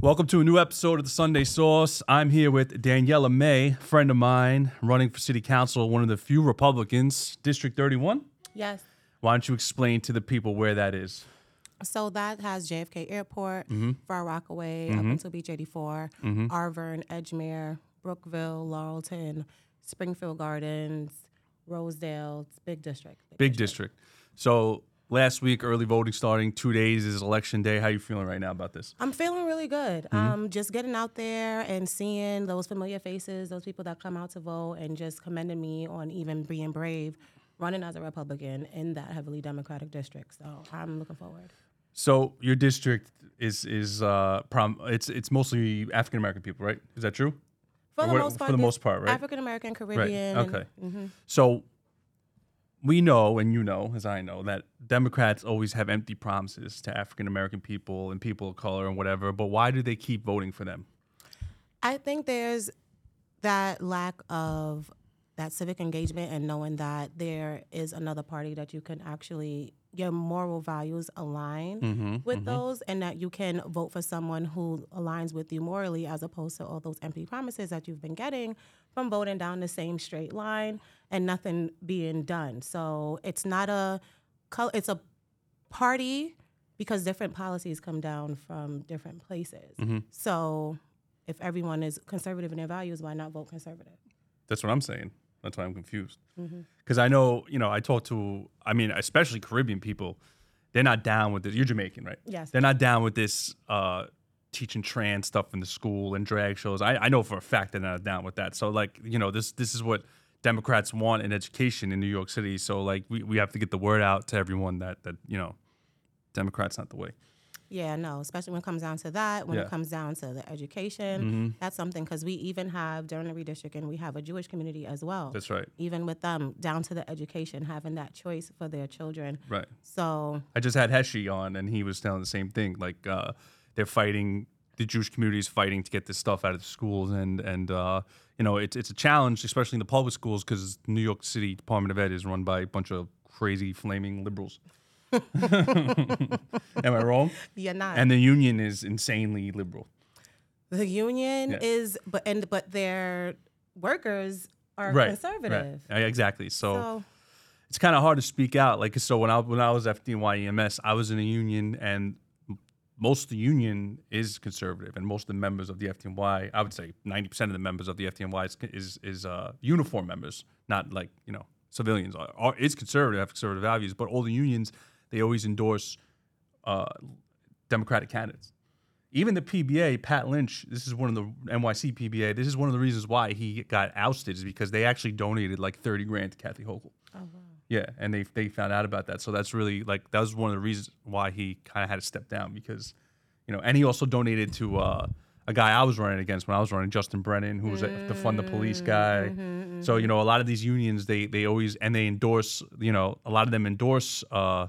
Welcome to a new episode of the Sunday Sauce. I'm here with Daniella May, friend of mine, running for city council, one of the few Republicans, District 31. Yes. Why don't you explain to the people where that is? So that has JFK Airport, Mm-hmm. Far Rockaway, up until Beach 84, Arverne, Edgemere, Brookville, Laurelton, Springfield Gardens, Rosedale. It's big district. Big district. So last week, early voting starting, two days is election day. How are you feeling right now about this? I'm feeling really good. Mm-hmm. Um, just getting out there and seeing those familiar faces, those people that come out to vote, and just commending me on even being brave, running as a Republican in that heavily Democratic district. So I'm looking forward. So your district is is uh prom it's it's mostly African American people, right? Is that true? For the what- most part, for the most part, right? African American, Caribbean. Right. and- Okay. So we know, and you know, as I know, that Democrats always have empty promises to African American people and people of color and whatever. But why do they keep voting for them? I think there's that lack of that civic engagement and knowing that there is another party that you can actually your moral values align Mm-hmm, with those and that you can vote for someone who aligns with you morally as opposed to all those empty promises that you've been getting from voting down the same straight line and nothing being done. So it's not a it's a party because different policies come down from different places. Mm-hmm. So if everyone is conservative in their values, why not vote conservative? That's what I'm saying. That's why I'm confused. Mm-hmm. Because I know, you know, I talk to, I mean, especially Caribbean people, they're not down with this. You're Jamaican, right? Yes. They're not down with this uh, teaching trans stuff in the school and drag shows. I, I know for a fact they're not down with that. So, like, you know, this this is what Democrats want in education in New York City. So, like, we, we have to get the word out to everyone that, that, you know, Democrats not the way. Yeah, no, especially when it comes down to that, when Yeah. Mm-hmm. it comes down to the education, that's something because we even have during the redistricting, we have a Jewish community as well. That's right. Even with them, down to the education, having that choice for their children. Right. So I just had Heshi on, and he was telling the same thing. Like uh, they're fighting, the Jewish community is fighting to get this stuff out of the schools, and and uh, you know it's it's a challenge, especially in the public schools, because New York City Department of Ed is run by a bunch of crazy flaming liberals. Am I wrong? you're not. And the union is insanely liberal. the union Yeah. is, but and but their workers are Right. conservative. Right. Exactly. So So it's kind of hard to speak out. Like so, when I when I was FDNY I was in a union, and most of the union is conservative, and most of the members of the FDNY, I would say ninety percent of the members of the FDNY is is, is uh, uniform members, not like you know civilians. Are, are is conservative, have conservative values, but all the unions they always endorse uh, Democratic candidates. Even the PBA, Pat Lynch, this is one of the NYC PBA. This is one of the reasons why he got ousted is because they actually donated like thirty grand to Kathy Hochul. oh, wow. Yeah, and they they found out about that. So that's really like that was one of the reasons why he kind of had to step down because, you know, and he also donated to uh, a guy I was running against when I was running, Justin Brannan, who was a, the fund the police guy. So you know, a lot of these unions they they always and they endorse. You know, a lot of them endorse. Uh,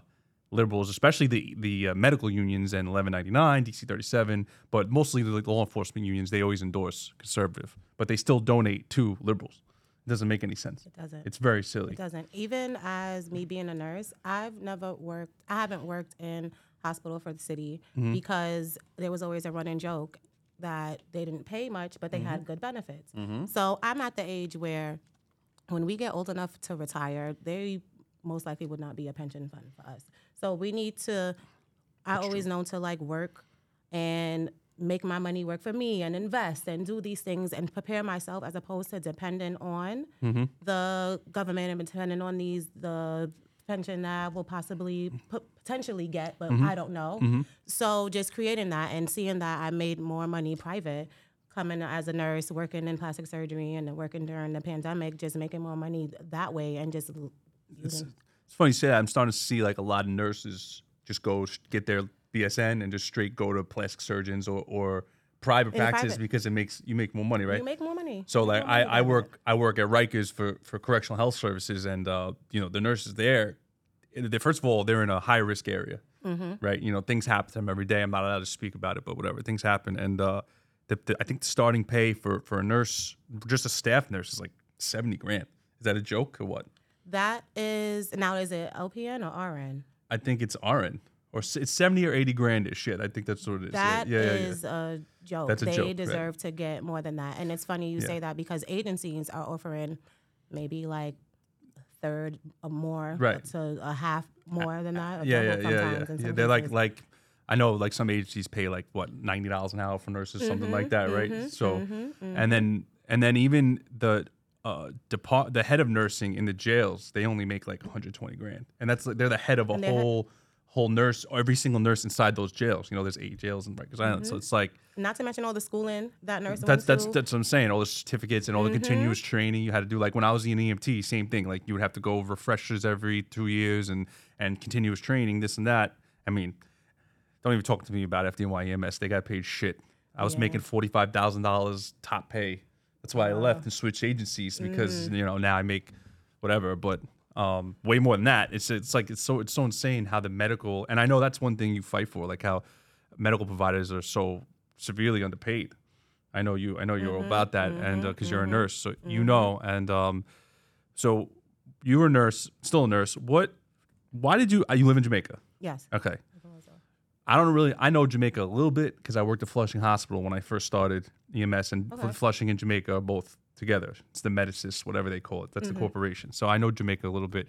liberals, especially the the uh, medical unions and 1199, DC 37, but mostly the, law enforcement unions, they always endorse conservative, but they still donate to liberals. It doesn't make any sense. It doesn't. It's very silly. It doesn't. Even as me being a nurse, I've never worked. I haven't worked in hospital for the city Mm-hmm. because there was always a running joke that they didn't pay much, but they Mm-hmm. had good benefits. So I'm at the age where, when we get old enough to retire, they most likely would not be a pension fund for us. So we need to. I always known to like work and make my money work for me and invest and do these things and prepare myself as opposed to depending on mm-hmm. the government and depending on these the pension that I will possibly p- potentially get, but mm-hmm. I don't know. Mm-hmm. So just creating that and seeing that I made more money private coming as a nurse, working in plastic surgery and working during the pandemic, just making more money that way and just using It's funny you say that. I'm starting to see like a lot of nurses just go get their BSN and just straight go to plastic surgeons or, or private In practice private. because it makes you make more money, right? you make more money. So You like I, I work I work at Rikers for for correctional health services and uh, you know the nurses there they, first of all they're in a high risk area Mm-hmm. right you know things happen to them every day I'm not allowed to speak about it but whatever things happen and uh, the, the, I think the starting pay for for a nurse just a staff nurse is like 70 grand is that a joke or what That is now is it LPN or RN? I think it's RN or it's seventy or eighty grand ish. Shit, I think that's what it is. That yeah, yeah, is yeah. a joke. That's a they joke, right. deserve to get more than that. And it's funny you say that because agencies are offering maybe like a third or more Right. to a half more than that. yeah, yeah, yeah, yeah. yeah they're like cases. like I know like some agencies pay like what ninety dollars an hour for nurses, something mm-hmm, like that, right? Mm-hmm, so mm-hmm, and then and then even the uh depart the head of nursing in the jails, they only make like 120 grand, and that's like they're the head of a And they're whole whole nurse, every single nurse inside those jails. You know, there's eight jails in Rikers Island, so it's like Not to mention all the schooling that nurse that's that's through. that's what I'm saying. All the certificates and all the continuous training you had to do. Like when I was in EMT, same thing. Like you would have to go refreshers every two years and and continuous training, this and that. I mean, don't even talk to me about FDNY EMS. They got paid shit. I was Yeah. making forty five thousand dollars top pay. That's why I left and switched agencies because Mm-hmm. you know now I make whatever, but um, way more than that. It's it's like it's so it's so insane how the medical and I know that's one thing you fight for, like how medical providers are so severely underpaid. I know you. I know you're about that, and because you're a nurse, so you know. And um, so you were a nurse, still a nurse. What? Why did you? Uh, you live in Jamaica? yes. Okay. I don't really. I know Jamaica a little bit because I worked at Flushing Hospital when I first started EMS, and Okay. Flushing and Jamaica are both together. It's the MediSys, whatever they call it. That's the mm-hmm. corporation. So I know Jamaica a little bit.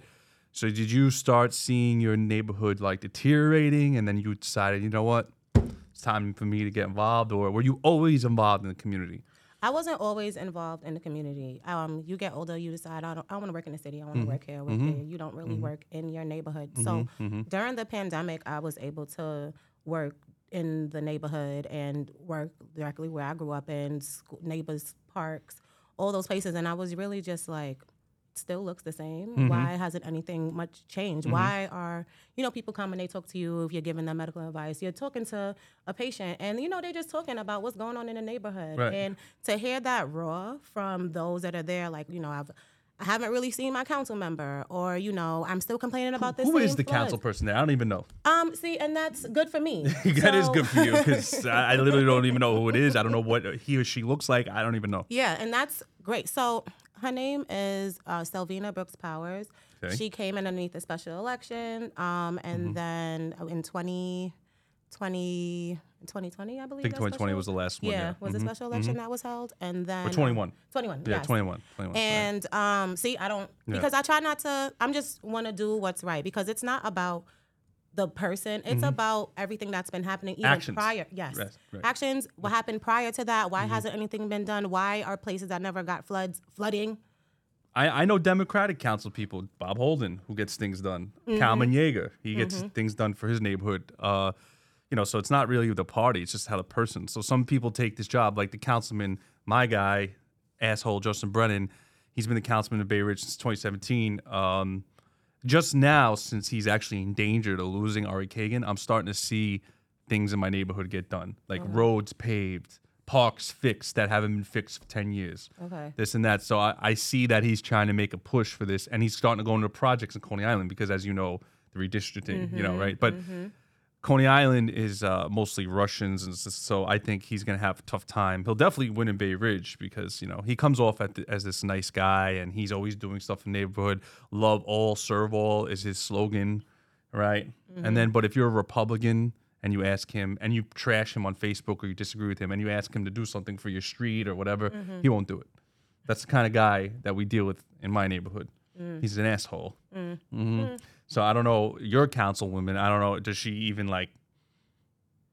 So did you start seeing your neighborhood like deteriorating, and then you decided, you know what, it's time for me to get involved, or were you always involved in the community? I wasn't always involved in the community. Um, you get older, you decide I don't. I want to work in the city. I want to Mm-hmm. work here. Work mm-hmm. there. You don't really mm-hmm. work in your neighborhood. So during the pandemic, I was able to work in the neighborhood and work directly where I grew up in school, neighbors, parks, all those places. And I was really just like, still looks the same. Mm-hmm. Why hasn't anything much changed? Why are you know people come and they talk to you if you're giving them medical advice? You're talking to a patient, and you know they're just talking about what's going on in the neighborhood. Right. And to hear that raw from those that are there, like you know, I've I haven't really seen my council member, or you know, I'm still complaining about this. Who is the council person there? I don't even know. Um, see, and that's good for me. that is So- good for you because I, I literally don't even know who it is. I don't know what he or she looks like. I don't even know. Yeah, and that's great. So her name is uh, Selvena Brooks Powers. Okay. She came in underneath the special election, um, and Mm-hmm. then in 20, 20, 2020, I believe. I think 2020 special- was the last one. Yeah, Yeah, was a special election that was held, and then Or 21. 21. yeah, yes. 21. 21 right. And um, see, I don't because I try not to. I'm just want to do what's right because it's not about the person. It's about everything that's been happening even Mm-hmm. Actions. prior. Yes, right. Mm-hmm. actions. What happened prior to that? Why hasn't anything been done? Why are places that never got floods flooding? I, I know Democratic council people, Bob Holden, who gets things done. Mm-hmm. Kalman Yeger, he gets things done for his neighborhood. Uh, you know, so it's not really the party; it's just how the person. So some people take this job, like the councilman, my guy, asshole Justin Brannan. He's been the councilman of Bay Ridge since 2017. Um, just now, since he's actually in danger to losing Ari Kagan, I'm starting to see things in my neighborhood get done, like roads paved, parks fixed that haven't been fixed for 10 years Okay. this and that. So I, I see that he's trying to make a push for this, and he's starting to go into projects in Coney Island because, as you know, the redistricting, you know, right? But Coney Island is uh, mostly Russians, and so I think he's going to have a tough time. He'll definitely win in Bay Ridge because you know he comes off at the, as this nice guy, and he's always doing stuff in the neighborhood. Love all, serve all is his slogan, right? And then, mm-hmm. but if you're a Republican and you ask him and you trash him on Facebook or you disagree with him and you ask him to do something for your street or whatever, mm-hmm. he won't do it. That's the kind of guy that we deal with in my neighborhood. Mm. He's an asshole. hmm So I don't know your councilwoman. I don't know. Does she even like?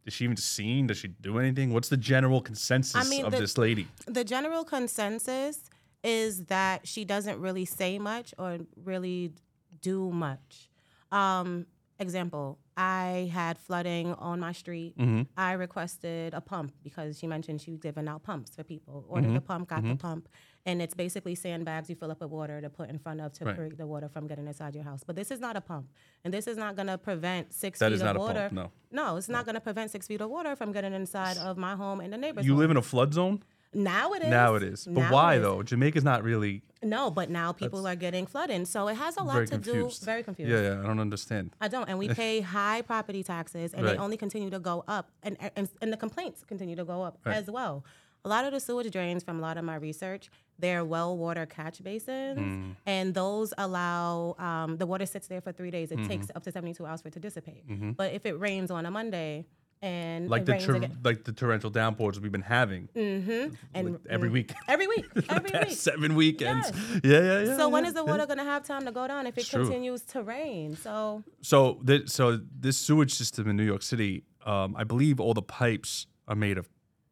Is she even seen? Does she do anything? What's the general consensus mean, of the- this lady? the general consensus is that she doesn't really say much or really do much. Um, example, I had flooding on my street. Mm-hmm. I requested a pump because she mentioned she was giving out pumps for people. Ordered Mm-hmm. the pump, got the pump, and it's basically sandbags you fill up with water to put in front of to Right. prevent the water from getting inside your house. But this is not a pump, and this is not going to prevent six That feet is of water. pump, no. No, it's not going to prevent six feet of water from getting inside of my home and the neighbor's You home. live in a flood zone. now it is. Now it is. But Now why though? Jamaica's not really No, but now people are getting flooding, so it has a lot to confused. do. Very confused. Yeah, yeah. I don't understand. I don't, and we pay high property taxes, and Right. they only continue to go up, and and, and the complaints continue to go up Right. as well. A lot of the sewage drains from a lot of my research, they're well water catch basins, mm-hmm. and those allow um, the water sits there for three days. It takes mm-hmm. up to 72 hours for it to dissipate. Mm-hmm. But if it rains on a Monday and Like the again, like the torrential downpours we've been having and mm. like, every week. every week, every week. seven weekends. Yes. Yeah, yeah, yeah. So when yeah, is the yeah. water gonna have time to go down if it true. continues to rain? So So, th- so this sewage system in New York City, um, I believe all the pipes are made of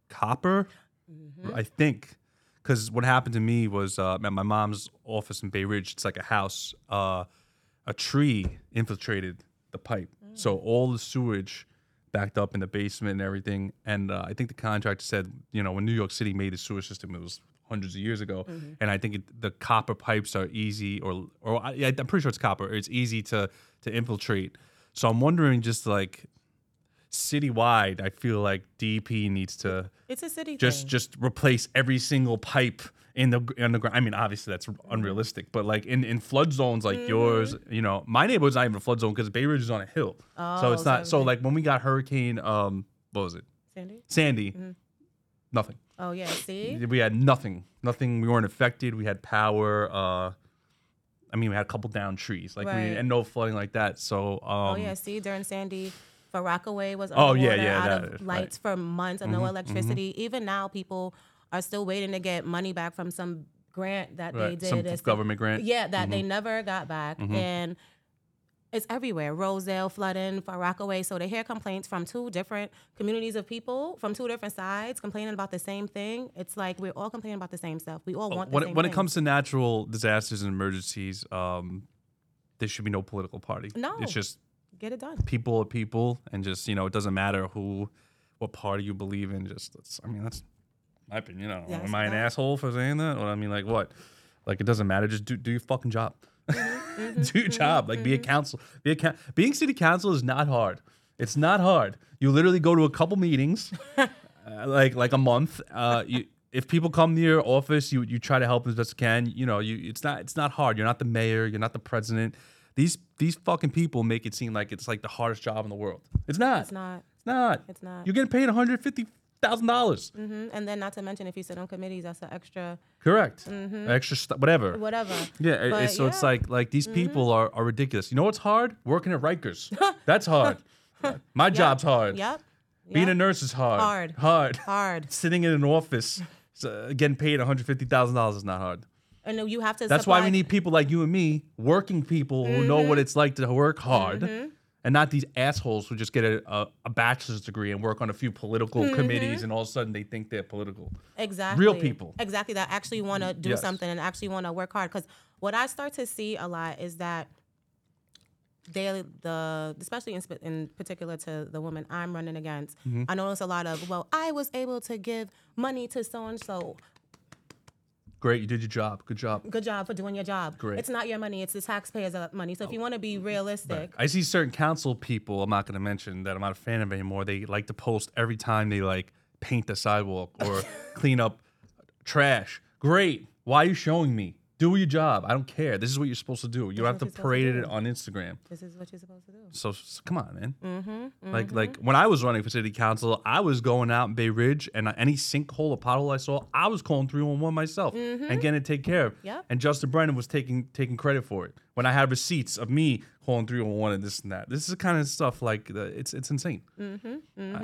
copper. Mm-hmm. I think, because what happened to me was uh, at my mom's office in Bay Ridge. It's like a house. Uh, a tree infiltrated the pipe, Mm. so all the sewage backed up in the basement and everything. And uh, I think the contractor said, you know, when New York City made the sewage system, it was hundreds of years ago, Mm-hmm. and I think it, the copper pipes are easy, or or I, I'm pretty sure it's copper. It's easy to to infiltrate. So I'm wondering, just like citywide, I feel like DEP needs to it's a city just thing. just replace every single pipe in the in the ground. I mean, obviously that's Mm-hmm. unrealistic, but like in, in flood zones like yours, you know, my neighborhood's not even a flood zone because Bay Ridge is on a hill, so Oh, it's so not. So everything- like when we got Hurricane, um, what was it, Sandy. Sandy, Mm-hmm. nothing. Oh yeah, see. We had nothing, nothing. We weren't affected. We had power. Uh, I mean, we had a couple down trees, like we and no flooding like that. So um, Oh yeah, see during Sandy, Far Rockaway was Oh, yeah, yeah, out that- of right. Mm-hmm, lights for months and no electricity. Even now, people are still waiting to get money back from some grant that they did. some It's- government grant. Mm-hmm. Yeah, that they never got back, and it's everywhere. Rosedale flooding, Far Rockaway. So they hear complaints from two different communities of people from two different sides complaining about the same thing. It's like we're all complaining about the same stuff. We all want the when, it- when it comes to natural disasters and emergencies, um, there should be no political party. No. it's just get it done. people are people, and just you know, it doesn't matter who, what party you believe in. Just that's, I mean, that's my opinion. You know, am I an that- asshole for saying that? Or I mean, like what? Like it doesn't matter. Just do do your fucking job. Mm-hmm, do your job. Like be a council. Be a coun being city council is not hard. It's not hard. You literally go to a couple meetings, uh, like like a month. Uh, you. If people come to your office, you you try to help as best you can. You know, you it's not it's not hard. You're not the mayor. You're not the president. These these fucking people make it seem like it's like the hardest job in the world. It's not. It's not. It's not. It's not. You're getting paid 150 thousand dollars. Mm-hmm. And then not to mention if you sit on committees, that's an extra Correct. Mm-hmm. Extra stuff. Whatever. Mm-hmm. whatever. Yeah, But it's, so it's yeah. Mm-hmm. like like these people are, are ridiculous. You know what's hard? Working at Rikers. That's hard. My job's hard. Yep. Being a nurse is hard. Hard. Hard. hard. Sitting in an office, uh, getting paid one hundred fifty thousand dollars is not hard. And you have to. That's why we need people like you and me, working people who know Mm-hmm. what it's like to work hard, and not these assholes who just get a, a, a bachelor's degree and work on a few political Mm-hmm. committees, and all of a sudden they think they're political. exactly Real people. Exactly. That actually want to do Yes. something and actually want to work hard. Because what I start to see a lot is that they the especially in, sp- in particular to the woman I'm running against. Mm-hmm. I notice a lot of well, I was able to give money to so and so. Great, you did your job. Good job. Good job for doing your job. Great. It's not your money; it's the taxpayers' uh, money. So if you want to be realistic, I see certain council people, I'm not going to mention that I'm not a fan of anymore. They like to post every time they like paint the sidewalk or clean up trash. Great. Why are you showing me? Do your job. I don't care. This is what you're supposed to do. You don't have to you're to parade it on Instagram. this is what you're supposed to do. So, s come on, man. Mm-hmm, Like, like when I was running for city council, I was going out in Bay Ridge, and any sinkhole or pothole I saw, I was calling three one one myself and getting it taken care of. Mm-hmm. Yep. And Justin Brannan was taking taking credit for it when I had receipts of me calling three one one and this and that. This is the kind of stuff like the, it's it's insane. Mm-hmm,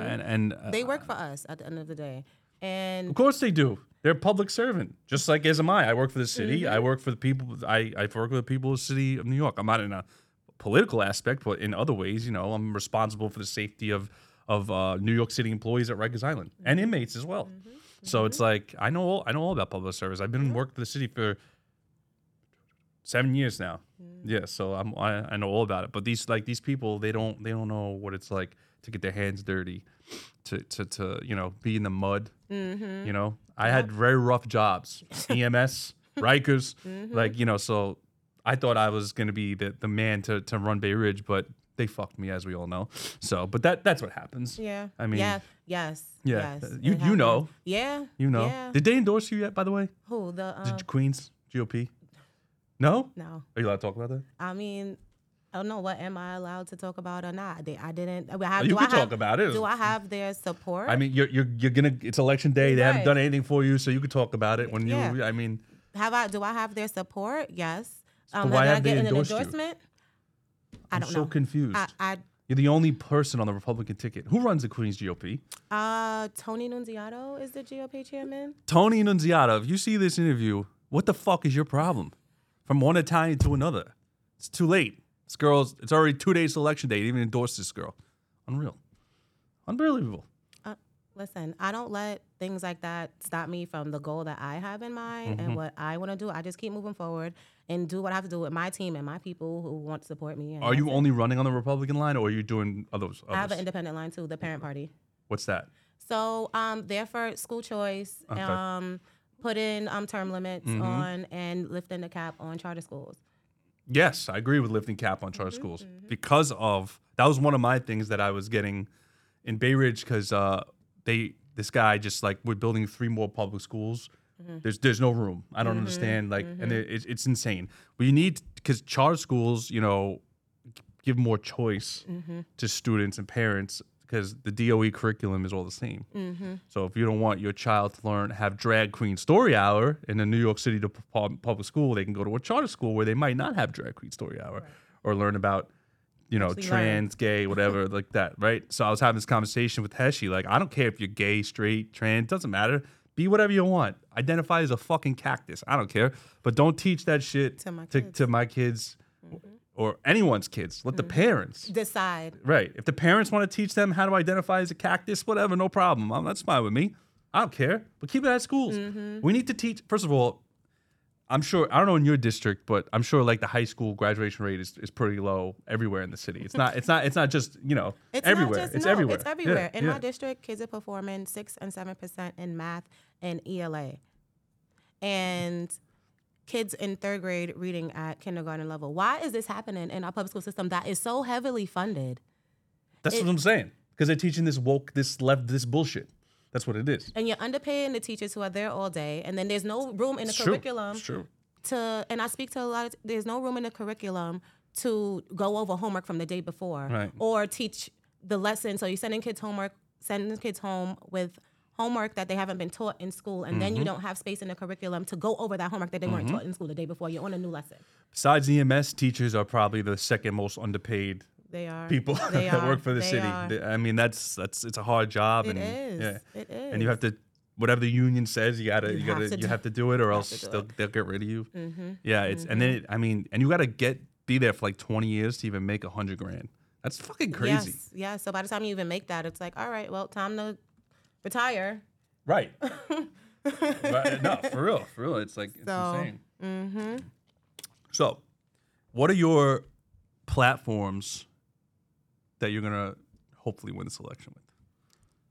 And and uh, They work for us at the end of the day, and of course they do. They're a public servant, just like as am I. I work for the city. Mm-hmm. I work for the people. I, I work with the people of the city of New York. I'm not in a political aspect, but in other ways, you know, I'm responsible for the safety of of uh, New York City employees at Rikers Island and Mm-hmm. inmates as well. So it's like I know all, I know all about public service. I've been working for the city for seven years now. Mm. Yeah, so I'm I, I know all about it. But these like these people, they don't they don't know what it's like to get their hands dirty, to to to you know be in the mud. Mm-hmm. You know, I had very rough jobs, EMS, Rikers, Mm-hmm. like you know. So I thought I was gonna be the the man to to run Bay Ridge, but they fucked me as we all know. So, but that that's what happens. yeah, I mean, yeah, yes, yeah, yes, uh, you- you know. yeah, You know, yeah. did they endorse you yet? By the way, Who the Did um, Queens GOP? No. no? Are you allowed to talk about that? I mean, I don't know what am I allowed to talk about or not. They, I didn't. I have, You do can I have, talk about it. Do I have their support? I mean, you're you're you're gonna. It's election day. They haven't done anything for you, so you could talk about it when Yeah. you. I mean, have I? Do I have their support? Yes. Um, why did have I they get an endorsed you? endorsement? I I'm don't so know. confused. I, I you're the only person on the Republican ticket. Who runs the Queens GOP? uh, Tony Nunziato is the GOP chairman. Tony Nunziato. If you see this interview, what the fuck is your problem? From one Italian to another. It's too late. This girl's. It's already two days to election day. They even endorsed this girl. Unreal. Unbelievable. Uh, listen, I don't let things like that stop me from the goal that I have in mind Mm-hmm. and what I want to do. I just keep moving forward and do what I have to do with my team and my people who want to support me. Are you it. only running on the Republican line, or are you doing others? I have an independent line too, the parent party. What's that? So um, there for school choice, Okay. um, putting um, term limits Mm-hmm. on and lifting the cap on charter schools. Yes, I agree with lifting cap on charter Mm-hmm, schools because of that was one of my things that I was getting in Bay Ridge because uh, they this guy just like we're building three more public schools. Mm-hmm. There's there's no room. I don't understand like and it, it's it's insane. We need because charter schools you know give more choice Mm-hmm. to students and parents because the DOE curriculum is all the same. Mm-hmm. So if you don't want your child to learn have drag queen story hour in a New York City public school, they can go to a charter school where they might not have drag queen story hour or learn about you know Actually trans, gay, whatever like that, right? So I was having this conversation with Heshi, like I don't care if you're gay, straight, trans, doesn't matter. Be whatever you want. Identify as a fucking cactus. I don't care, but don't teach that shit To my to, kids. to my kids or anyone's kids. Let the mm. parents Decide. Right. If the parents want to teach them how to identify as a cactus, whatever, no problem. I'm, that's fine with me. I don't care. But keep it at schools. Mm-hmm. We need to teach. First of all, I'm sure I don't know in your district, but I'm sure like the high school graduation rate is, is pretty low everywhere in the city. It's not. It's not. It's not just you know It's everywhere. Not just, it's no, everywhere. It's everywhere. Yeah, in yeah. my district, kids are performing six and seven percent in math and ELA, and kids in third grade reading at kindergarten level. Why is this happening in our public school system that is so heavily funded? That's it- what I'm saying. Because they're teaching this woke, this left, this bullshit. That's what it is. And you're underpaying the teachers who are there all day, and then there's no room in the It's true. curriculum It's true. to. And I speak to a lot. Of, there's no room in the curriculum to go over homework from the day before, Right. or teach the lesson. So you're sending kids homework, sending kids home with homework that they haven't been taught in school, and Mm-hmm. then you don't have space in the curriculum to go over that homework that they weren't taught in school the day before. You're on a new lesson. Besides EMS, teachers are probably the second most underpaid They are people They that are. work for the They city. are. I mean, that's that's it's a hard job, It and is. yeah, It is. and you have to whatever the union says, you gotta you, You gotta have to you do- have to do it, or else they'll they'll get rid of you. Mm-hmm. Yeah, it's and then it, I mean, and you gotta get be there for like twenty years to even make a hundred grand. That's fucking crazy, Yes, yes. So by the time you even make that, it's like, all right, well, time to retire. right? Right, no, for real, for real. It's like it's So, insane. Mm-hmm. So, what are your platforms that you're gonna hopefully win this election with?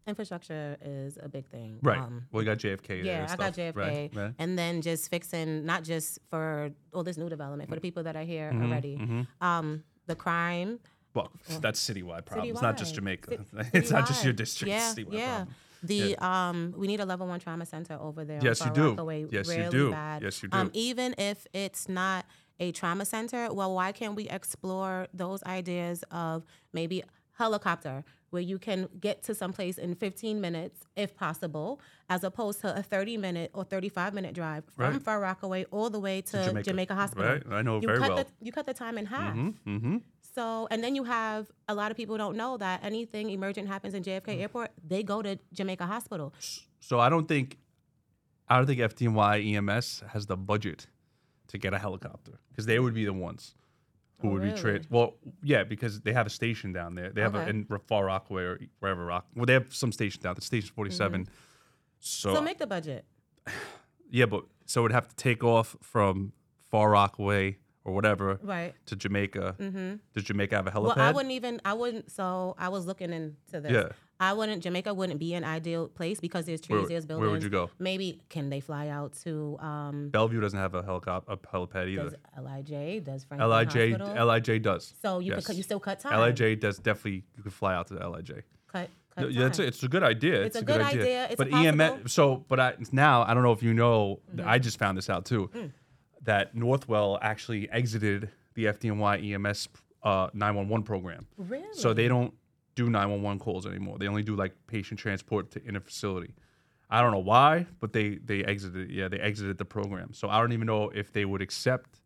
Infrastructure is a big thing. Right. Um, well, you got JFK. yeah, I got JFK, Right. right. and then just fixing not just for all this new development for the people that are here Mm-hmm, already. Um, the crime. Well, that's citywide problem. It's not just Jamaica. Ci- it's not just your district. Yeah, citywide yeah. problem. The um, we need a level one trauma center over there. Yes, you do. Rockaway, Yes, you do. Bad. Yes, you Um, do. even if it's not a trauma center, well, why can't we explore those ideas of maybe helicopter where you can get to someplace in 15 minutes if possible as opposed to a 30 minute or 35 minute drive from Right. Far Rockaway all the way to, Jamaica. Jamaica. Hospital. Right, I know you very cut well. The, you cut the time in half. Mm-hmm. So, and then you have a lot of people don't know that anything emergent happens in JFK Mm. Airport, they go to Jamaica Hospital. So I don't think, I don't think FDNY EMS has the budget to get a helicopter because they would be the ones who Oh, would be trained. Well, yeah, because they have a station down there. They have a, in Far Rockaway or wherever Rock. Well, they have some station down. The Station Forty So, Mm-hmm. So make the budget. yeah, but so it would have to take off from Far Rockaway or whatever Right. to Jamaica. Does Jamaica have a helipad? Well, I wouldn't even. I wouldn't. So I was looking into this. Yeah. I wouldn't. Jamaica wouldn't be an ideal place because there's trees, Where- there's where would you go? Maybe can they fly out to um? Bellevue doesn't have a helicopter, a helipad either. Does LIJ? Does Franklin LIJ, Hospital? LIJ does. So you yes. could you still cut time. LIJ does definitely. You could fly out to LIJ. Cut. No, yeah, it's, time. it's a good idea. It's, a good idea. idea. It's but. EMS. So, but I, now I don't know if you know. Mm-hmm. I just found this out too. Mm. That Northwell actually exited the FDNY EMS uh 911 program. Really? So they don't do 911 calls anymore. They only do like patient transport to in a facility. I don't know why, but they they exited. Yeah, they exited the program. So I don't even know if they would accept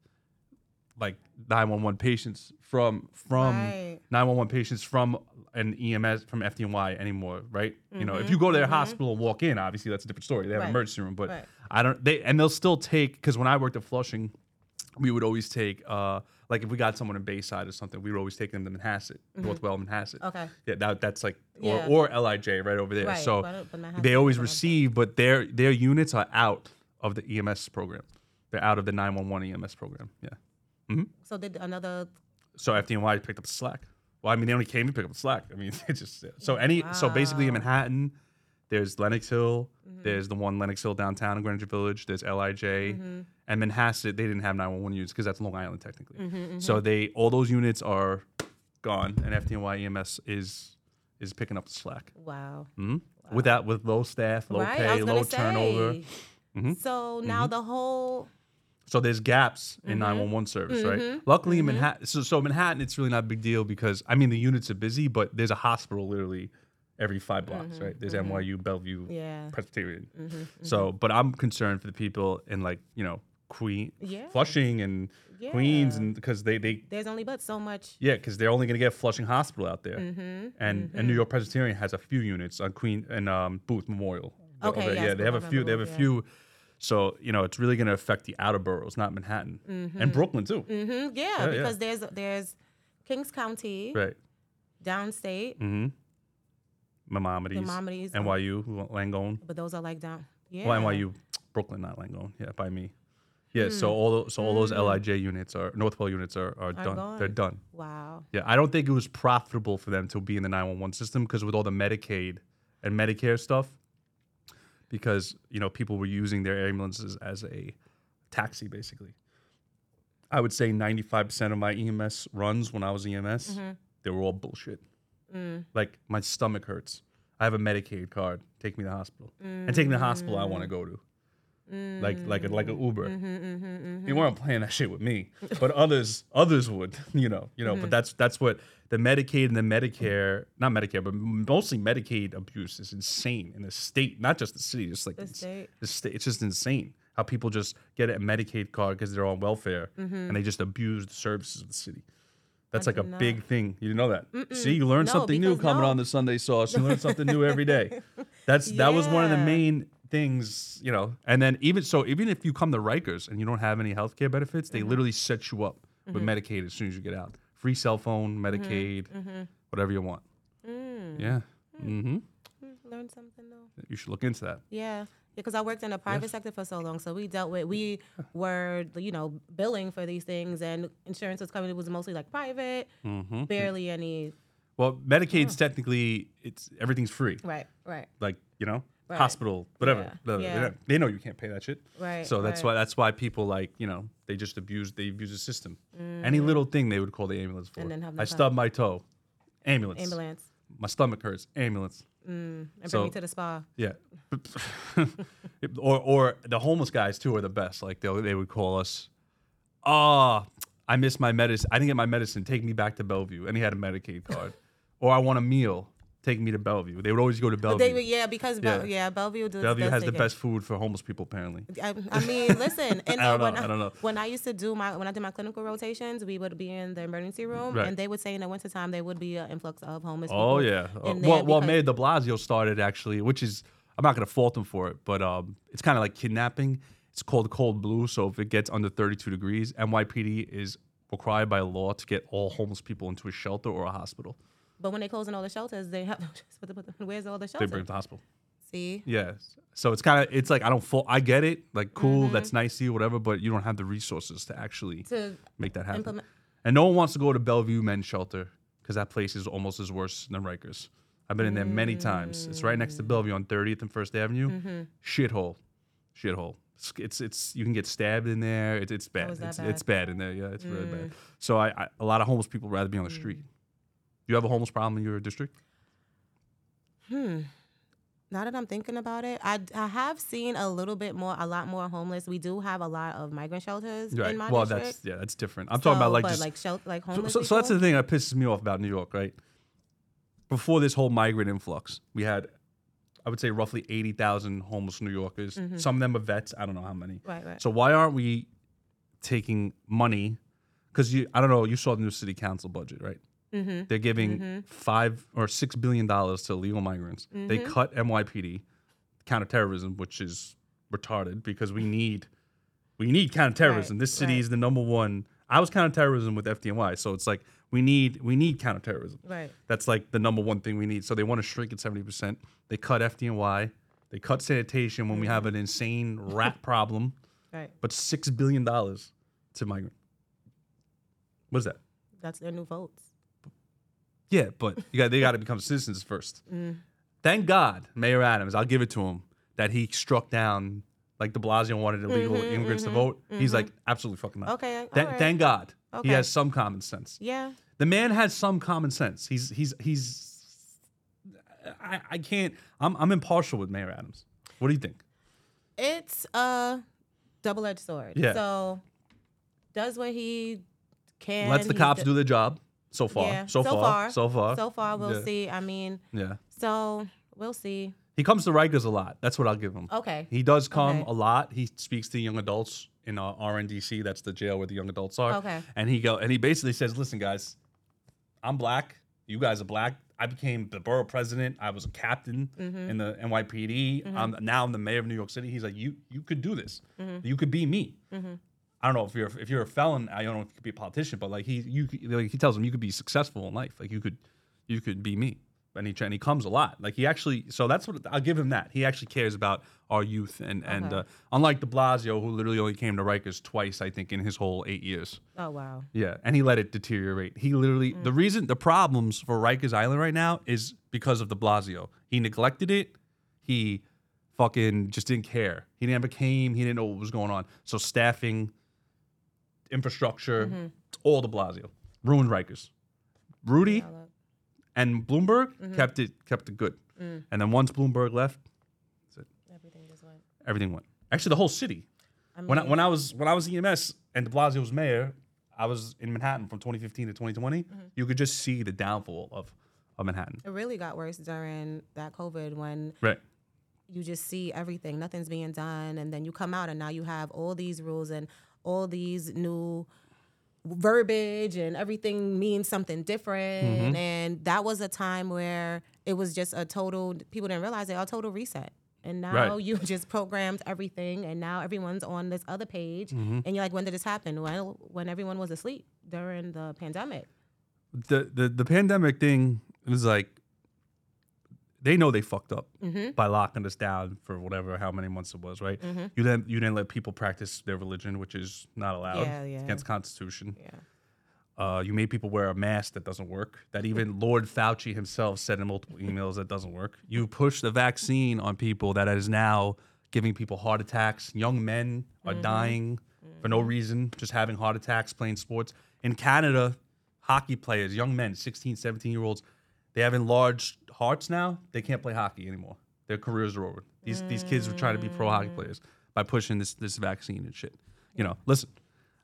like 911 patients from from Right. 911 patients from an EMS from FDNY anymore, right? You know, if you go to their hospital and walk in, obviously that's a different story. They have Right. an emergency room, but Right. I don't. They and they'll still take because when I worked at Flushing, we would always take uh like if we got someone in Bayside or something, we were always taking them to Manhasset, Northwell Manhasset. Okay. Yeah, that, that's like Yeah. or, or LIJ right over there. Right, So but- but they always is what I'm receive, but their their units are out of the EMS program. They're out of the 911 EMS program. Yeah. So did another So FDNY picked up slack. Well, I mean, they only came to pick up slack. I mean, it just so any so basically in Manhattan, there's Lenox Hill, Mm-hmm. there's the one Lenox Hill downtown in Greenwich Village, there's LIJ, Mm-hmm. and Manhasset. They didn't have 911 units because that's Long Island technically. Mm-hmm, So they all those units are gone, and FDNY EMS is is picking up the slack. wow. hmm With that, with low staff, low right? Pay, low gonna turnover. say. Mhm. So now the whole So there's gaps Mm-hmm. in 911 service, right? Luckily in Manhattan, so, so Manhattan, it's really not a big deal because I mean the units are busy, but there's a hospital literally every five blocks, right? There's NYU, Bellevue, Mm-hmm. Mm-hmm. Presbyterian. So, but I'm concerned for the people in like you know Queen, Yeah. Flushing, and Queens, and because they they There's only but so much. yeah, because they're only gonna get Flushing Hospital out there, Mm-hmm. and and New York Presbyterian has a few units on Queen and um, Booth Memorial. Okay, yes, yeah, they have a Booth few. They have a few. So you know, it's really gonna affect the outer boroughs, not Manhattan and Brooklyn too. yeah, Yeah, yeah. because there's there's Kings County, Right. downstate, Mm-hmm. Maimonides, Maimonides, NYU, Langone. but those are like down. Yeah. Well, NYU, Brooklyn, not Langone. Yeah, by me. Yeah, so Hmm. all those, so all those LIJ units are Northwell units are, are, done. gone. They're done. Wow. Yeah, I don't think it was profitable for them to be in the 911 system because with all the Medicaid and Medicare stuff, because you know people were using their ambulances as a taxi basically. I would say 95% of my EMS runs when I was EMS, they were all bullshit. Mm. Like my stomach hurts. I have a Medicaid card. Take me to the hospital. And take me to the hospital I want to go to. Like like a, like an mm. Uber. Mm-hmm, mm-hmm, mm-hmm. You weren't playing that shit with me, but others others would. You know you know. But that's that's what the Medicaid and the Medicare, not Medicare, but mostly Medicaid abuse is insane in the state, not just the city, just like The state. the state. It's just insane how people just get a Medicaid card because they're on welfare and they just abuse the services of the city. That's like a not. big thing. You didn't know that. See, you learn No, something new coming no. on the Sunday sauce. You learn something new every day. That's that was one of the main things, you know. And then even so, even if you come to Rikers and you don't have any health care benefits, Mm-hmm. they literally set you up with Medicaid as soon as you get out. Free cell phone, Mm-hmm. Medicaid, whatever you want. Mm. Yeah. hmm Learn something though. You should look into that. Yeah. Because I worked in the private sector for so long, so we dealt with we were you know billing for these things, and insurance was coming. It was mostly like private, Mm-hmm. barely any. Well, Medicaid's technically it's everything's free. Right, right, Like you know, Right. hospital, whatever. Yeah, yeah. They, know, you can't pay that shit. right. So that's right. why that's why people like you know they just abuse they abuse the system. Any little thing they would call the ambulance for. Mm. And then have no I time. stubbed my toe, ambulance. ambulance My stomach hurts, ambulance. And So- bring me to the spa. Yeah. or or the homeless guys too are the best. Like they they would call us, ah, I missed my medicine. I didn't get my medicine. Take me back to Bellevue, and he had a Medicaid card. or I want a meal. Take me to Bellevue. They would always go to Bellevue. they yeah, because Yeah. yeah. Bellevue does. Bellevue has the best food for homeless people, apparently. I, I mean, listen, and I don't when know, I don't know. when I used to do my when I did my clinical rotations, we would be in the emergency room, Right. and they would say in the wintertime there would be an influx of homeless people. Oh yeah. Uh, well, well, Mayor De Blasio started actually, which is I'm not gonna fault him for it, but um, it's kind of like kidnapping. It's called Code Blue. So if it gets under 32 degrees, NYPD is required by law to get all homeless people into a shelter or a hospital. But when they closing all the shelters, they have no choice but to put them. Where's all the shelters? They bring them to the hospital. See, Yes. So it's kind of it's like I don't fault. I get it. Like cool, Mm-hmm. that's nice to you, whatever. But you don't have the resources to actually to make that happen. implement. And no one wants to go to Bellevue Men's Shelter because that place is almost as worse than Rikers. I've been in there many times. It's right next to Bellevue on 30th and First Avenue. Mm-hmm. Shithole, shithole. It's, it's it's you can get stabbed in there. It's it's bad. Oh, it's, bad? Mm. it's bad in there. Yeah, it's really bad. So I, I a lot of homeless people rather be on the street. Do you have a homeless problem in your district? Hmm. now that I'm thinking about it, I, I have seen a little bit more, a lot more homeless. We do have a lot of migrant shelters in Right. my Well, district. that's yeah, that's different. I'm talking about like just like shelter, like so, homeless. so, so that's the thing that pisses me off about New York, right? Before this whole migrant influx, we had, I would say, roughly eighty thousand homeless New Yorkers. Some of them are vets. I don't know how many. Mm-hmm. Right, right. So why aren't we taking money? Because you, I don't know. You saw the new city council budget, right? Mm-hmm. They're giving five or six billion dollars to illegal migrants. They Mm-hmm. cut NYPD, counterterrorism, which is retarded because we need we need counterterrorism. Right, this city right. is the number one. I was counterterrorism with FDNY, so it's like we need we need counterterrorism. Right. That's like the number one thing we need. So they want to shrink it seventy percent. They cut FDNY. They cut sanitation when we have an insane rat problem. Right. But six billion dollars to migrant. What is that? That's their new votes. Yeah, but you got they got to become citizens first. Mm. Thank God, Mayor Adams, I'll give it to him that he struck down like De Blasio wanted illegal mm-hmm, immigrants to mm-hmm, vote. He's like mm-hmm. absolutely fucking not. Okay, Thank, alright. thank God he has some common sense. Yeah. The man has some common sense. He's he's he's. I, I can't. I'm I'm impartial with Mayor Adams. What do you think? It's a double edged sword. Yeah. So does what he can. Lets the cops d- do their job so far. Yeah. So, far, So far. So far, we'll Yeah. see. I mean, Yeah. so we'll see. He comes to Rikers a lot. That's what I'll give him. Okay. He does come Okay. a lot. He speaks to young adults in uh, RNDC. That's the jail where the young adults are. Okay. And he go and he basically says, "Listen, guys, I'm black. You guys are black. I became the borough president. I was a captain Mm-hmm. in the NYPD. I'm now I'm the mayor of New York City. He's like, you you could do this. Mm-hmm. You could be me. I don't know if you're if you're a felon. I don't know if you could be a politician, but like he you like he tells him you could be successful in life. Like you could you could be me. And he and he comes a lot. Like he actually. So that's what I'll give him. That he actually cares about our youth and and uh, unlike De Blasio, who literally only came to Rikers twice, I think, in his whole eight years. Oh wow. Yeah, and he let it deteriorate. He literally the reason the problems for Rikers Island right now is because of De Blasio. He neglected it. He fucking just didn't care. He never came. He didn't know what was going on. So staffing, infrastructure, it's all De Blasio ruined Rikers. Rudy and Bloomberg mm-hmm. kept it kept it good. Mm. And then once Bloomberg left, Everything just went. everything went. Actually, the whole city. I mean, When I, when I was when I was in EMS and De Blasio was mayor, I was in Manhattan from 2015 to 2020. Mm-hmm. You could just see the downfall of, of Manhattan. it really got worse during that COVID when Right. you just see everything, nothing's being done, and then you come out and now you have all these rules and all these new verbiage and everything means something different. Mm-hmm. And that was a time where it was just a total people didn't realize it, a total reset. And now Right. you just programmed everything, and now everyone's on this other page. Mm-hmm. And you're like, when did this happen? Well, when everyone was asleep during the pandemic. The the the pandemic thing was like they know they fucked up Mm-hmm. by locking us down for whatever how many months it was, right? You didn't you didn't let people practice their religion, which is not allowed. Yeah, yeah. against Constitution. Yeah. Uh, you made people wear a mask that doesn't work. That even Lord Fauci himself said in multiple emails that doesn't work. You push the vaccine on people that is now giving people heart attacks. Young men are dying for no reason, just having heart attacks playing sports. In Canada, hockey players, young men, 16, 17 year olds, they have enlarged hearts now. They can't play hockey anymore. Their careers are over. These these kids were trying to be pro hockey mm. players by pushing this this vaccine and shit. You know, listen,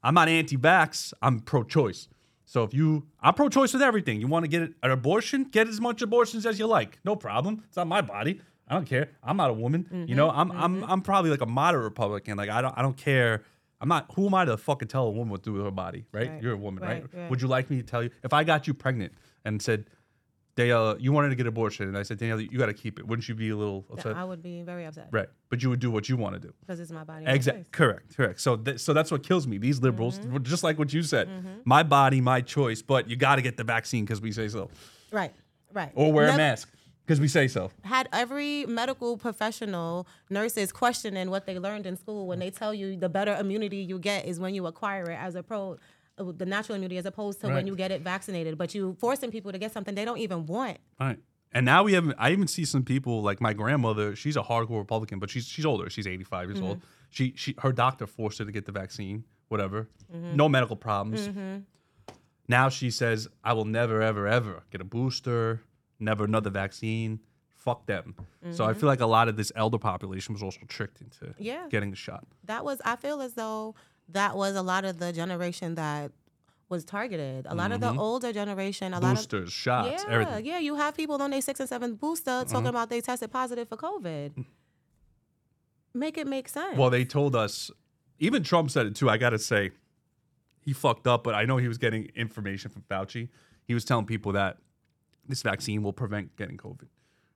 I'm not anti-vax. I'm pro-choice. So if you, I'm pro-choice with everything. You want to get an abortion, get as much abortions as you like. No problem. It's not my body. I don't care. I'm not a woman. You mm-hmm, know, I'm I'm mm-hmm. I'm probably like a moderate Republican. Like I don't I don't care. I'm not. Who am I to fucking tell a woman what to do with her body? Right? Right. You're a woman, right? Right, right. Would you like me to tell you if I got you pregnant and said, Danielle, you wanted to get abortion, and I said, Danielle, you got to keep it. Wouldn't you be a little upset? I would be very upset Right. But you would do what you want to do. because it's my body. Exactly. Correct. Correct. So, th- so that's what kills me. These liberals, Mm-hmm. just like what you said, my body, my choice. But you got to get the vaccine because we say so, Right. Right. or wear a mask because we say so. had every medical professional, nurses questioning what they learned in school when they tell you the better immunity you get is when you acquire it as a pro Uh, the natural immunity as opposed to Right. when you get it vaccinated. But you forcing people to get something they don't even want. Right. And now we have. I even see some people like my grandmother. She's a hardcore Republican, but she's she's older. She's 85 years old. Mm-hmm. She she her doctor forced her to get the vaccine. Whatever. Mm-hmm. No medical problems. Mm-hmm. Now she says, I will never ever ever get a booster. Never another vaccine. fuck them. So I feel like a lot of this elder population was also tricked into Mm-hmm. Yeah. getting the shot. that was I feel as though that was a lot of the generation that was targeted. A lot of the older generation, a lot of Boosters, shots, yeah, Mm-hmm. everything. Mm-hmm. yeah. You have people on their sixth and seventh booster talking about they tested positive for COVID. Make it make sense. Well, they told us, even Trump said it too. I got to say, he fucked up, but I know he was getting information from Fauci. He was telling people that this vaccine will prevent getting COVID,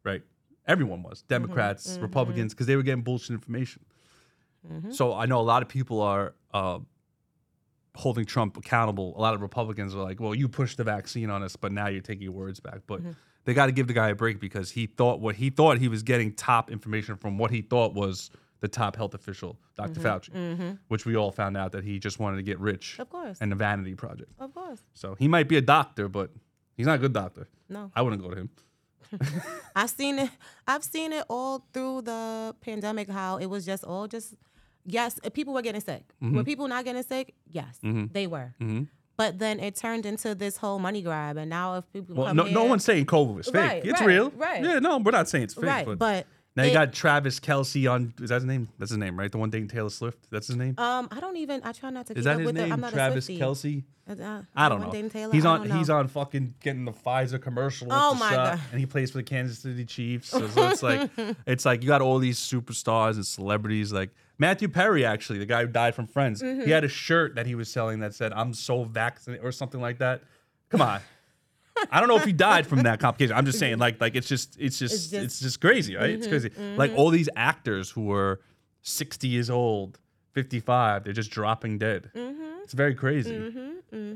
right? Everyone was Mm-hmm, Democrats, Republicans, because they were getting bullshit information. Mm-hmm. So I know a lot of people are uh, holding Trump accountable. A lot of Republicans are like, well, you pushed the vaccine on us, but now you're taking your words back. But Mm-hmm. they got to give the guy a break because he thought what he thought he was getting top information from what he thought was the top health official, doctor Fauci, which we all found out that he just wanted to get rich Mm-hmm. Of course. and a vanity project. of course. So he might be a doctor, but he's not a good doctor. No. I wouldn't go to him. I've seen it. I've seen it all through the pandemic. How it was just all just yes, people were getting sick. Mm-hmm. Were people not getting sick? Yes, they were. But then it turned into this whole money grab, and now if people Well, come no, here, no one's saying COVID was fake. Right, it's right, real. right. Yeah, no, we're not saying it's fake. right, but, but now you got Travis Kelce on. Is that his name? That's his name, right? The one dating Taylor Swift. That's his name. um, I don't even. I try not to. Is keep that his name? The, I'm not Travis. Kelce. Uh, I don't know. Dating Taylor? He's on. know. He's on fucking getting the Pfizer commercial. Oh my God. And he plays for the Kansas City Chiefs. So, so it's like, it's like you got all these superstars and celebrities. Like Matthew Perry, actually, the guy who died from Friends. Mm-hmm. He had a shirt that he was selling that said "I'm so vaccinated" or something like that. Come on. I don't know if he died from that complication. I'm just saying, like, like it's just, it's just, it's It's just, just- crazy, right? It's mm-hmm, crazy. Mm-hmm. Like all these actors who were 60 years old, 55, they're just dropping dead. Mm-hmm. It's very crazy.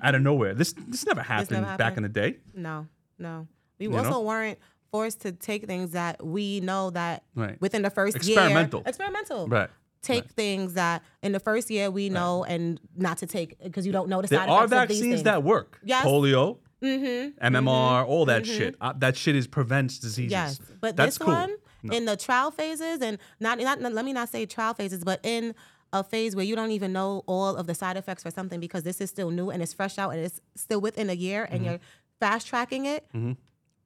Out of nowhere. This this never happened back happened. in the day. No, no. We You also know? weren't forced to take things that we know that Right. within the first Experimental. year. Experimental. Right. Take things that in the first year we know and not to take because you don't know the There side are effects of these vaccines that work. Yes. Polio, MMR, all that shit. Uh, that shit is prevents diseases. Yes, but That's this cool. one in the trial phases and not, not let me not say trial phases, but in a phase where you don't even know all of the side effects for something because this is still new and it's fresh out and it's still within a year and Mm-hmm. you're fast tracking it.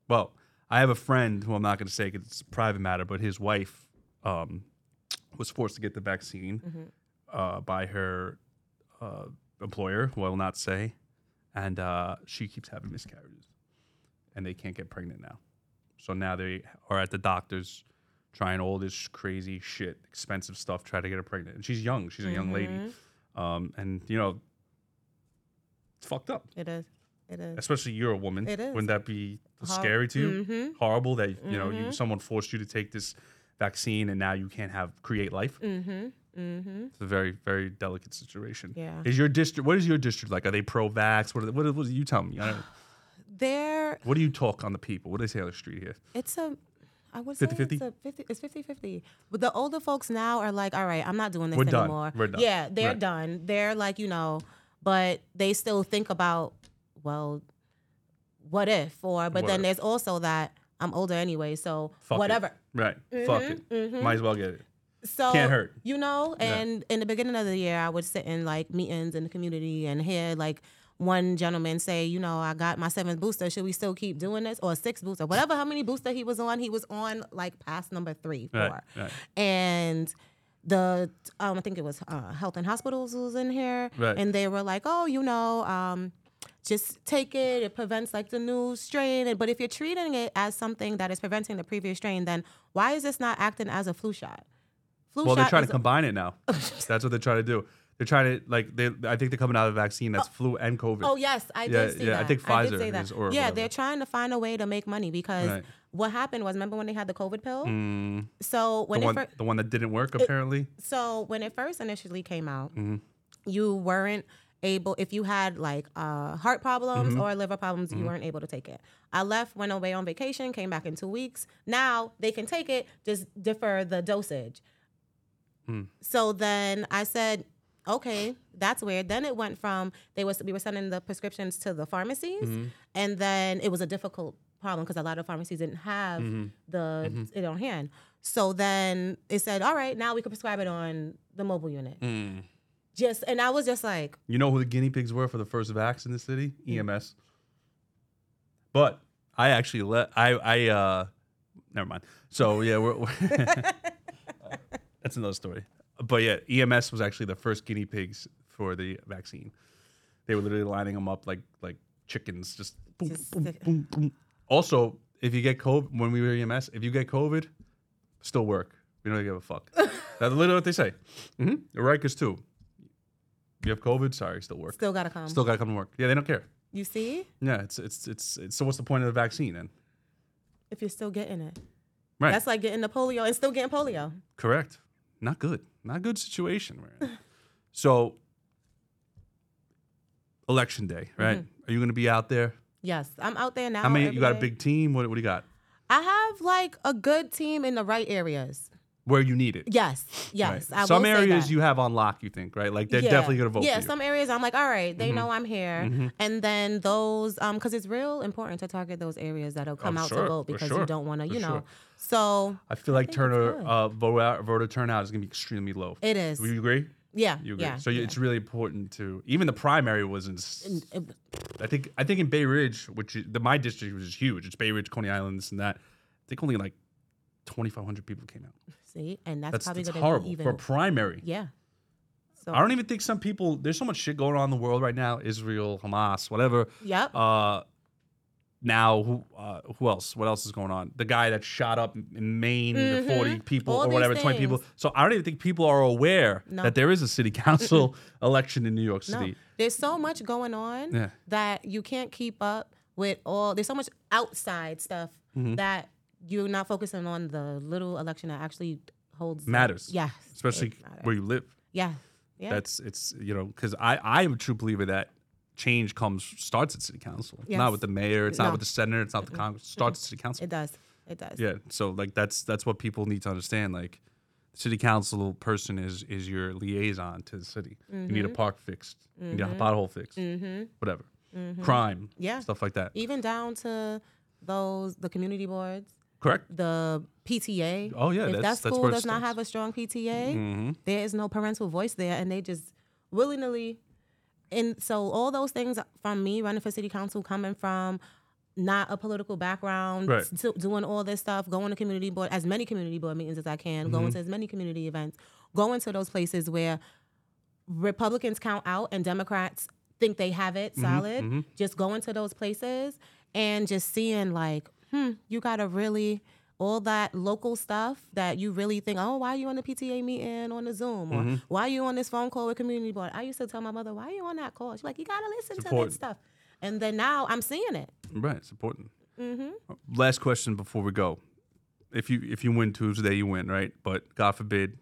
Well, I have a friend who I'm not going to say 'cause it's a private matter, but his wife um, was forced to get the vaccine Mm-hmm. uh, by her uh, employer, who I will not say, and uh, she keeps having miscarriages, and they can't get pregnant now. So now they are at the doctor's trying all this crazy shit, expensive stuff, try to get her pregnant. And she's young; she's a young lady, Mm-hmm. um, and you know, it's fucked up It is. It is. especially you're a woman. It is. Wouldn't that be Hor- scary to you? Mhm. Horrible that you know you someone forced you to take this vaccine and now you can't have create life. Mm-hmm. Mm-hmm. It's a very very delicate situation. Yeah. Is your district? What is your district like? Are they pro-vax? What? Are they, what, what do you tell me? I don't, There what do you talk on the people? What do they say on the street here? it's a I would say 50-50? it's a 50 it's 50 50. But the older folks now are like, all right, I'm not doing this We're done. anymore. We're done. Yeah, they're Right. done. They're like, you know, but they still think about, well, what if? Or but What then if? there's also that I'm older anyway, so Fuck it. whatever. Right. Fuck it. Might as well get it. So Can't hurt. You know, and in the beginning of the year I would sit in like meetings in the community and hear like one gentleman say, you know, I got my seventh booster. Should we still keep doing this? Or sixth booster? Whatever how many booster he was on, he was on like past number three, four. Right, right. And the um, I think it was uh, Health and Hospitals was in here. Right. And they were like, oh, you know, um, just take it. It prevents like the new strain. But if you're treating it as something that is preventing the previous strain, then why is this not acting as a flu shot? Flu Well, they're trying to combine it now. That's what they're trying to do. They're trying to like they. I think they're coming out of a vaccine that's flu and COVID. Oh yes, I Yeah, did see yeah, I that. think did Pfizer is- or yeah, whatever. they're trying to find a way to make money because Right. what happened was remember when they had the COVID pill? Mm, So when the it one, fir- the one that didn't work apparently. so when it first initially came out, Mm-hmm. you weren't able if you had like uh, heart problems Mm-hmm. or liver problems, you weren't able to take it. I left, went away on vacation, came back in two weeks. Now they can take it, just defer the dosage. Mm. So then I said, okay, that's weird. Then it went from they was we were sending the prescriptions to the pharmacies, Mm-hmm. and then it was a difficult problem because a lot of pharmacies didn't have Mm-hmm. the it on hand. So then it said, all right, now we can prescribe it on the mobile unit. Mm. Just and I was just like, You know who the guinea pigs were for the first vax in the city? Mm. EMS. But I actually let I I uh never mind. So yeah, we're, we're that's another story. But yeah, EMS was actually the first guinea pigs for the vaccine. They were literally lining them up like like chickens, just. boom, Just boom, stick- boom, boom. Also, if you get COVID, when we were EMS, if you get COVID, still work. We don't give a fuck. That's literally what they say. Mm-hmm. Rikers too. You have COVID, sorry, still work. Still gotta come. Still gotta come to work. Yeah, they don't care. you see, Yeah, it's it's it's, it's so what's the point of the vaccine then? if you're still getting it, Right. that's like getting the polio and still getting polio. Correct. Not good. Not good situation we're in. so election day, right? Mm-hmm. Are you gonna be out there? Yes, I'm out there now. How many every you got a big team? What what do you got? I have like a good team in the right areas. Where you need it. Yes, yes. Right. Some areas you have on lock, you think, right? Like they're Yeah. definitely gonna vote Yeah, some areas I'm like, all right, they Mm-hmm. know I'm here, and then those, um, because it's real important to target those areas that'll come out Oh, sure, to vote because sure, you don't want to, you know. sure. So I feel like Turner uh, voter voter turnout is gonna be extremely low. it is, Do you agree? yeah, You agree? yeah. so you it's really important to even the primary was in. I think I think in Bay Ridge, which is, the my district was huge. It's Bay Ridge, Coney Island, this and that. I think only like twenty five hundred people came out. See, and that's, That's, probably going to horrible be even, for primary. yeah. So I don't even think some people. There's so much shit going on in the world right now. Israel, Hamas, whatever. Yep. Uh, now who uh, who else? What else is going on? The guy that shot up in Maine, the forty people Mm-hmm. All or whatever, twenty people. So I don't even think people are aware No. that there is a city council election in New York no, City. there's so much going on Yeah. that you can't keep up with all. There's so much outside stuff Mm-hmm. that you're not focusing on the little election that actually holds Matters. Yes, especially matters. where you live. Yeah, yeah. That's it's you know because I I am a true believer that change comes starts at city council, Yes. not with the mayor. It's not with the senator. It's not the Congress. It starts at city council. it does. It does. Yeah. So like that's that's what people need to understand. Like the city council person is is your liaison to the city. You need a Mm-hmm. park fixed. You need a mm-hmm. pothole fixed. Mm-hmm. Whatever. Mm-hmm. Crime. Yeah. Stuff like that. Even down to those the community boards, Correct. the PTA. Oh, yeah, if that's- that school does not have a strong PTA, Mm-hmm. there is no parental voice there, and they just willingly. And so all those things from me running for city council, coming from not a political background, Right. doing all this stuff, going to community board as many community board meetings as I can, Mm-hmm. going to as many community events, going to those places where Republicans count out and Democrats think they have it Mm-hmm, solid. Just going to those places and just seeing like, hmm, you gotta really all that local stuff that you really think, oh, why are you on the PTA meeting on the Zoom? Or Mm-hmm. why are you on this phone call with community board? I used to tell my mother, why are you on that call? She's like, you gotta listen to this stuff. And then now I'm seeing it. Right. It's important. Mm-hmm. Last question before we go. If you if you win Tuesday, you win, right? But God forbid,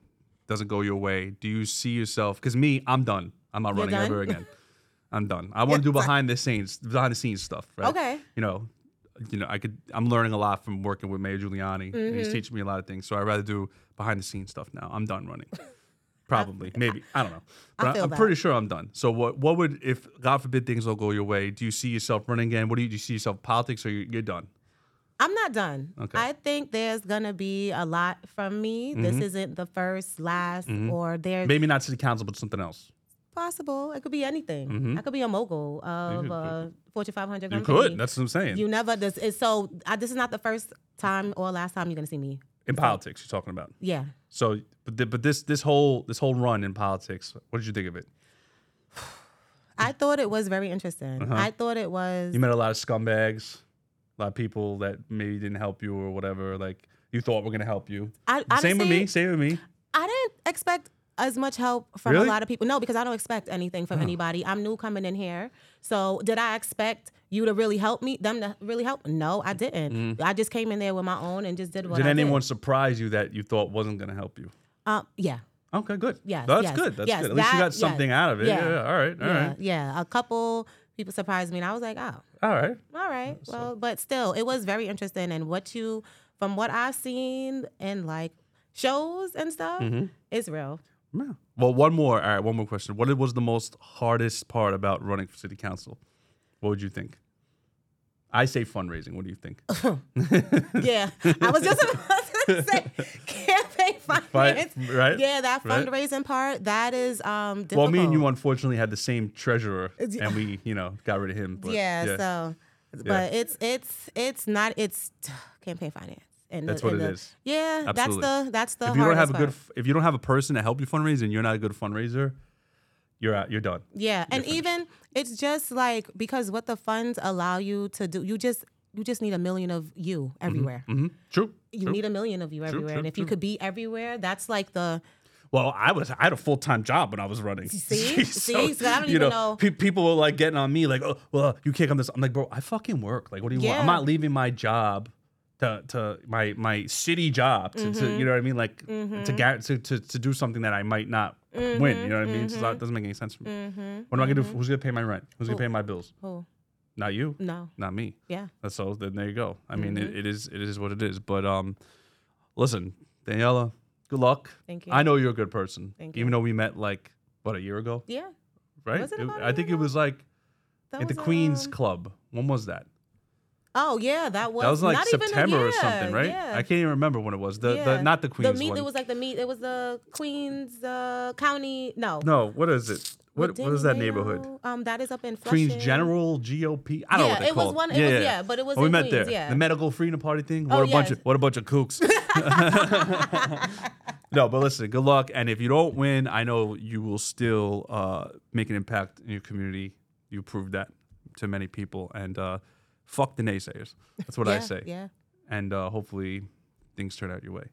doesn't go your way. Do you see yourself? Because me, I'm done. I'm not You're running done? ever again. I'm done. I want to do behind the scenes, behind the scenes stuff. Right? Okay. You know, you know, I could. I'm learning a lot from working with Mayor Giuliani. Mm-hmm. he's teaching me a lot of things. So I'd rather do behind the scenes stuff now. I'm done running. Probably, maybe. I don't know. But I am pretty sure I'm done. So what? What would if God forbid things don't go your way? Do you see yourself running again? What do you, do you see yourself politics, or you, you're done? I'm not done. Okay. I think there's gonna be a lot from me. This isn't the first, last, or there. Maybe not city council, but something else. Possible. It could be anything. I could be a mogul of could- a Fortune 500 company. You could. That's what I'm saying. You never. This is so. I, this is not the first time or last time you're gonna see me. in politics, you're talking about. Yeah. So, but th- but this this whole this whole run in politics, what did you think of it? I thought it was very interesting. I thought it was. Uh-huh. You met a lot of scumbags, a lot of people that maybe didn't help you or whatever. Like you thought were gonna help you. I, same with me. Same with me. I didn't expect as much help from Really? a lot of people. No, because I don't expect anything from anybody. I'm new coming in here. So did I expect you to really help me? Them to really help? No, I didn't. I just came in there with my own and just did what Mm. Did I anyone did. surprise you that you thought wasn't gonna help you? Um, yeah. Okay, good. Yes, that's yes, good. That's yes, good. At least you got something yes. out of it. Yeah. Yeah. yeah, All right. All yeah, right. yeah. A couple people surprised me, and I was like, oh, All right. all right. Well, but still, it was very interesting. And what you, from what I've seen and like shows and stuff, Mm-hmm. it's real. Yeah. Well, one more. All right, one more question. What was the most hardest part about running for city council? What would you think? I say fundraising. What do you think? Yeah, I was just about to say campaign finance. right? Yeah, that Right. fundraising part that is um difficult. Well, me and you unfortunately had the same treasurer, and we, you know, got rid of him. But yeah, so but it's it's it's not it's campaign finance. And That's the, what and it the- is. Yeah, Absolutely. that's the that's the if you don't have a hardest good, part. if you don't have a person to help you fundraise and you're not a good fundraiser, you're out. You're done. Yeah, and finished. even it's just like because what the funds allow you to do, you just you just need a million of you everywhere. hmm True. You true. need a million of you everywhere, true, and if you could be everywhere, that's like the Well, I was I had a full time job when I was running. See? See? So I don't you even know- pe- people were like getting on me, like, "Oh, well, you can't come this." I'm like, bro, I fucking work. Like, what do you want? I'm not leaving my job to to my my city job to, Mm-hmm. to you know what I mean, like to, gar- to to to do something that I might not Mm-hmm. win. You know what I mean? So that doesn't make any sense for me. What am I gonna do? Who's gonna pay my rent? Who's gonna pay my bills? oh Not you. no, Not me. yeah, That's so then there you go. I mean, Mm-hmm. it, it is it is what it is. But um, listen, Daniella, good luck. Thank you. I know you're a good person. Thank Even though we met like what a year ago, yeah. right? Was it It- I think it was like That at the Queens um, Club. When was that? Oh yeah, that was That was like not even a September or something, right? Yeah. I can't even remember when it was. The yeah. the not the Queens The meet. one. It was like the meet. It was the Queens uh, County. No. no, what is it? What what is that neighborhood? Um, that is up in Flushing. Queens General GOP. I don't know Yeah, what they it was called. one- it was- yeah, but it was Oh, we met Queens, there. yeah. The medical freedom party thing. What Oh, a bunch of what a bunch of kooks. no, but listen, good luck. And if you don't win, I know you will still uh, make an impact in your community. You proved that to many people. And uh, fuck the naysayers. That's what I say. Yeah. And uh, hopefully things turn out your way.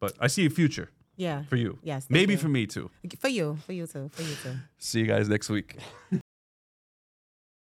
But I see a future Yeah. for you. Yes, Maybe you. for me too. For you. For you too. For you too. See you guys next week.